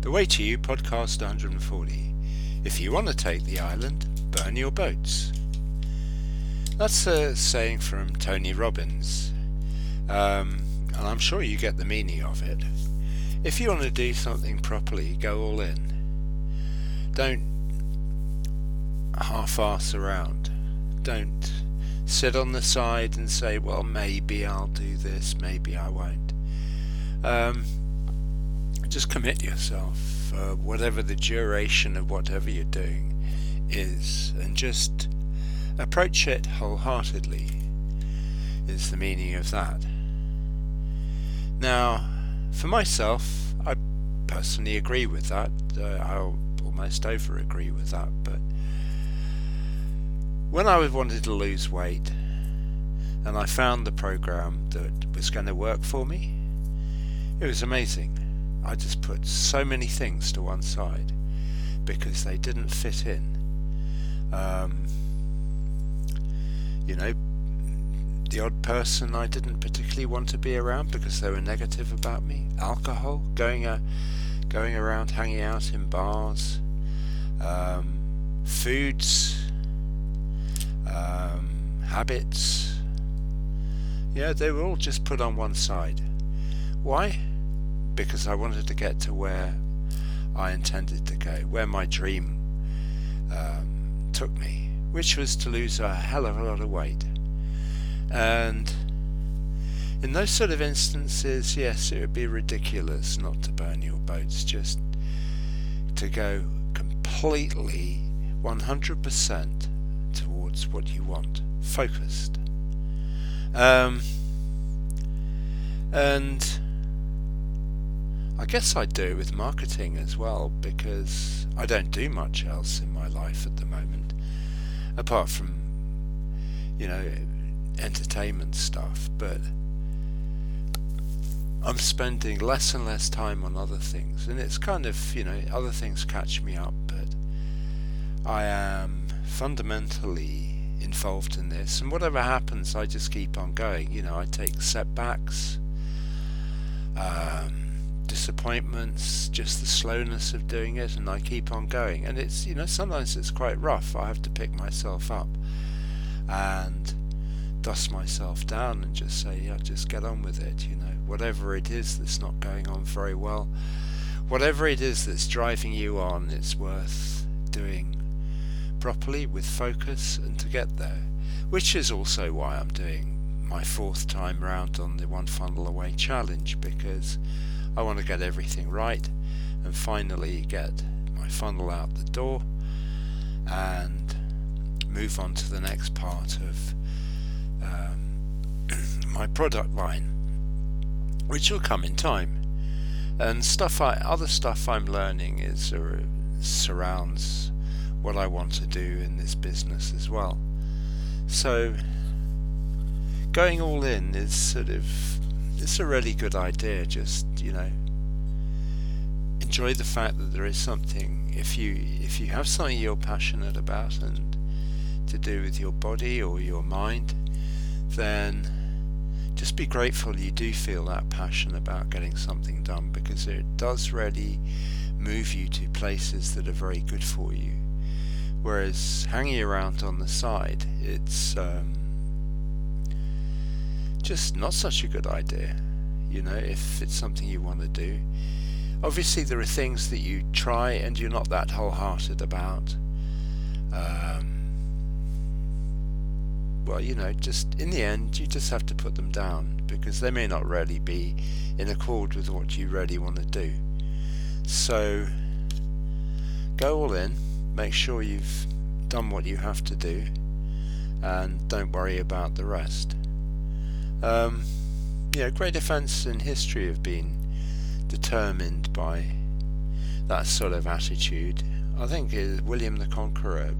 The Way to You, podcast 140. If you want to take the island, burn your boats. That's a saying from Tony Robbins, um, and I'm sure you get the meaning of it. If you want to do something properly, go all in. Don't half-ass around. Don't sit on the side and say, well, maybe I'll do this, maybe I won't. Um, just commit yourself for whatever the duration of whatever you're doing is and just approach it wholeheartedly is the meaning of that. Now, for myself, I personally agree with that. Uh, I almost over agree with that, but when I wanted to lose weight and I found the program that was going to work for me, it was amazing. I just put so many things to one side because they didn't fit in. Um, you know, the odd person I didn't particularly want to be around because they were negative about me. Alcohol, going uh, going around, hanging out in bars, um, foods, um, habits. Yeah, they were all just put on one side. Why? Because I wanted to get to where I intended to go, where my dream um, took me, which was to lose a hell of a lot of weight. And in those sort of instances, yes, it would be ridiculous not to burn your boats, just to go completely 100% towards what you want, focused. Um, and I guess I do with marketing as well because I don't do much else in my life at the moment apart from you know entertainment stuff but I'm spending less and less time on other things and it's kind of you know other things catch me up but I am fundamentally involved in this and whatever happens I just keep on going you know I take setbacks um, disappointments, just the slowness of doing it, and I keep on going. And it's, you know, sometimes it's quite rough. I have to pick myself up and dust myself down and just say, yeah, just get on with it, you know, whatever it is that's not going on very well, whatever it is that's driving you on, it's worth doing properly with focus and to get there, which is also why I'm doing my fourth time round on the One Funnel Away challenge because I want to get everything right and finally get my funnel out the door and move on to the next part of um, my product line, which will come in time. And stuff, I, other stuff I'm learning is uh, surrounds what I want to do in this business as well. So, going all in is sort of it's a really good idea. Just you know, enjoy the fact that there is something. If you if you have something you're passionate about and to do with your body or your mind, then just be grateful you do feel that passion about getting something done because it does really move you to places that are very good for you. Whereas hanging around on the side, it's um, just not such a good idea, you know, if it's something you want to do. Obviously, there are things that you try and you're not that wholehearted about. Um, well, you know, just in the end, you just have to put them down because they may not really be in accord with what you really want to do. So, go all in, make sure you've done what you have to do, and don't worry about the rest. Um, you know, great events in history have been determined by that sort of attitude. I think William the Conqueror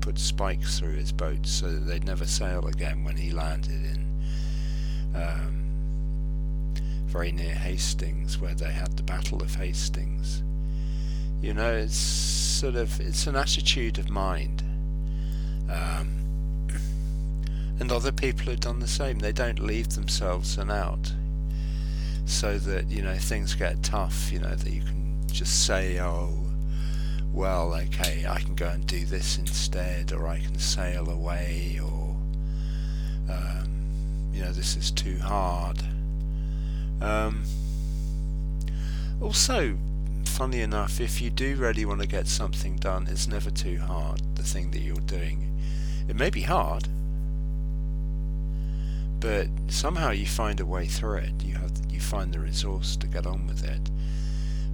put spikes through his boats so that they'd never sail again when he landed in um, very near Hastings, where they had the Battle of Hastings. You know, it's sort of it's an attitude of mind. Um, and other people have done the same. They don't leave themselves an out, so that you know things get tough. You know that you can just say, oh, well, okay, I can go and do this instead, or I can sail away, or, um, you know, this is too hard. Um, also, funny enough, if you do really want to get something done, it's never too hard, the thing that you're doing. It may be hard, but somehow you find a way through it. You have you find the resource to get on with it.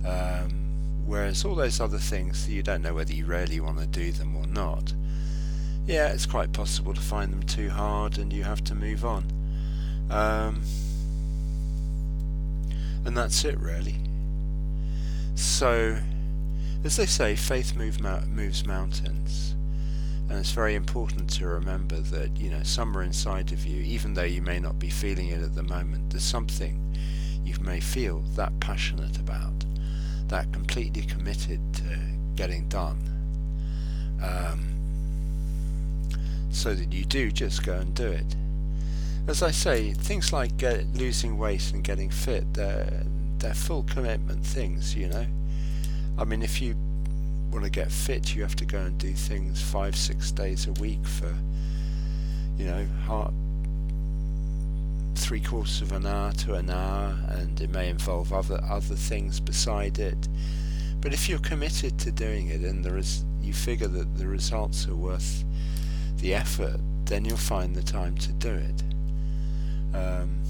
Um, Whereas all those other things, you don't know whether you really want to do them or not. Yeah, it's quite possible to find them too hard and you have to move on. Um, and that's it, really. So, as they say, faith move moves mountains. And it's very important to remember that, you know, somewhere inside of you, even though you may not be feeling it at the moment, there's something you may feel that passionate about that completely committed to getting done. Um, so that you do just go and do it. As I say, things like get, losing weight and getting fit, they're, they're full commitment things, you know. I mean, if you want to get fit, you have to go and do things five, six days a week for, you know, heart, three quarters of an hour to an hour, and it may involve other other things beside it. But if you're committed to doing it, and there is, you figure that the results are worth the effort, then you'll find the time to do it. Um,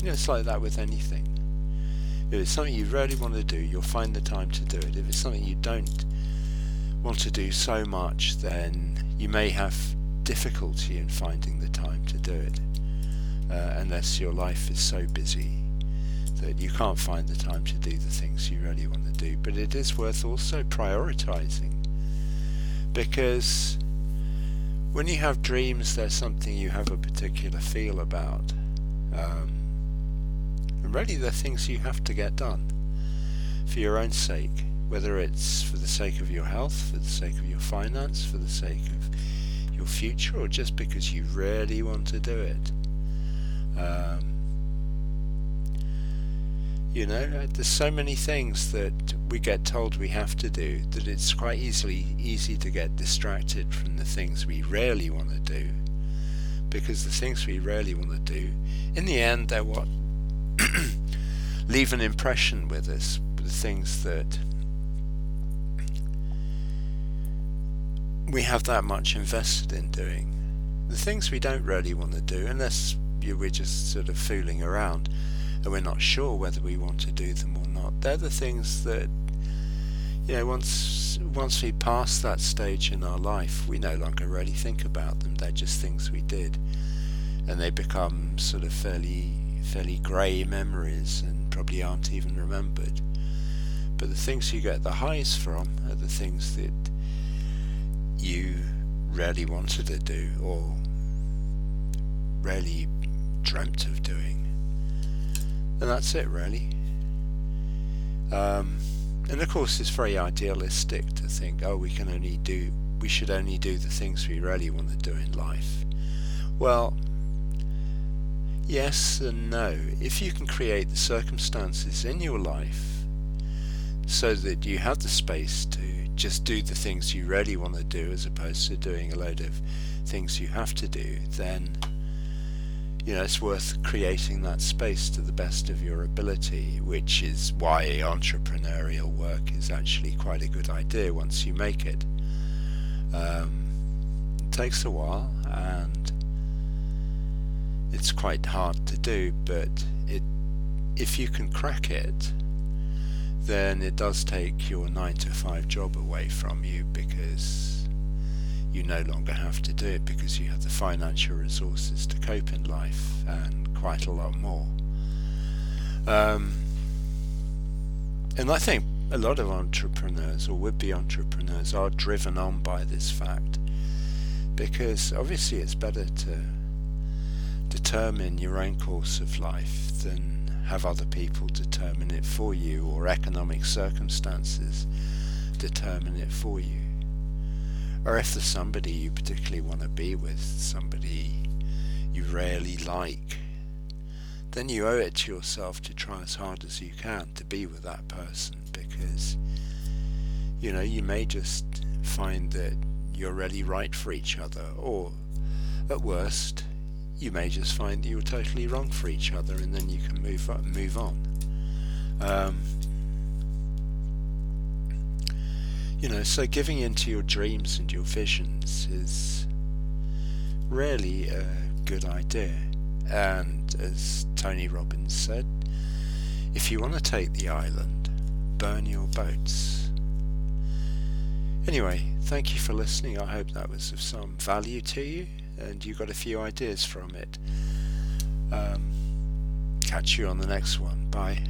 you know, it's like that with anything. If it's something you really want to do, you'll find the time to do it. If it's something you don't want to do so much, then you may have difficulty in finding the time to do it uh, unless your life is so busy that you can't find the time to do the things you really want to do. But it is worth also prioritizing because when you have dreams, there's something you have a particular feel about. Um, and really, they're things you have to get done for your own sake, whether it's for the sake of your health, for the sake of your finance, for the sake of your future, or just because you really want to do it. Um, you know, uh, there's so many things that we get told we have to do that it's quite easily easy to get distracted from the things we really want to do. Because the things we really want to do, in the end, they're what leave an impression with us. The things that we have that much invested in doing. The things we don't really want to do, unless we're just sort of fooling around and we're not sure whether we want to do them or not. They're the things that, you know, once once we pass that stage in our life, we no longer really think about them. They're just things we did, and they become sort of fairly fairly grey memories and probably aren't even remembered. But the things you get the highs from are the things that you really wanted to do or really dreamt of doing. And that's it, really. Um, and of course, it's very idealistic to think, oh, we can only do, we should only do the things we really want to do in life. Well, yes and no. If you can create the circumstances in your life so that you have the space to just do the things you really want to do as opposed to doing a load of things you have to do, then you know, it's worth creating that space to the best of your ability, which is why entrepreneurial work is actually quite a good idea once you make it. Um, it takes a while and it's quite hard to do, but it if you can crack it, then it does take your nine to five job away from you because you no longer have to do it because you have the financial resources to cope in life and quite a lot more. Um, and I think a lot of entrepreneurs or would be entrepreneurs are driven on by this fact because obviously it's better to determine your own course of life than have other people determine it for you or economic circumstances determine it for you. Or if there's somebody you particularly want to be with, somebody you really like, then you owe it to yourself to try as hard as you can to be with that person because you know you may just find that you're really right for each other or at worst you may just find that you're totally wrong for each other and then you can move up, move on. Um, you know so giving into your dreams and your visions is really a good idea. And as Tony Robbins said if you want to take the island burn your boats. Anyway thank you for listening. I hope that was of some value to you and you got a few ideas from it. Um, catch you on the next one. Bye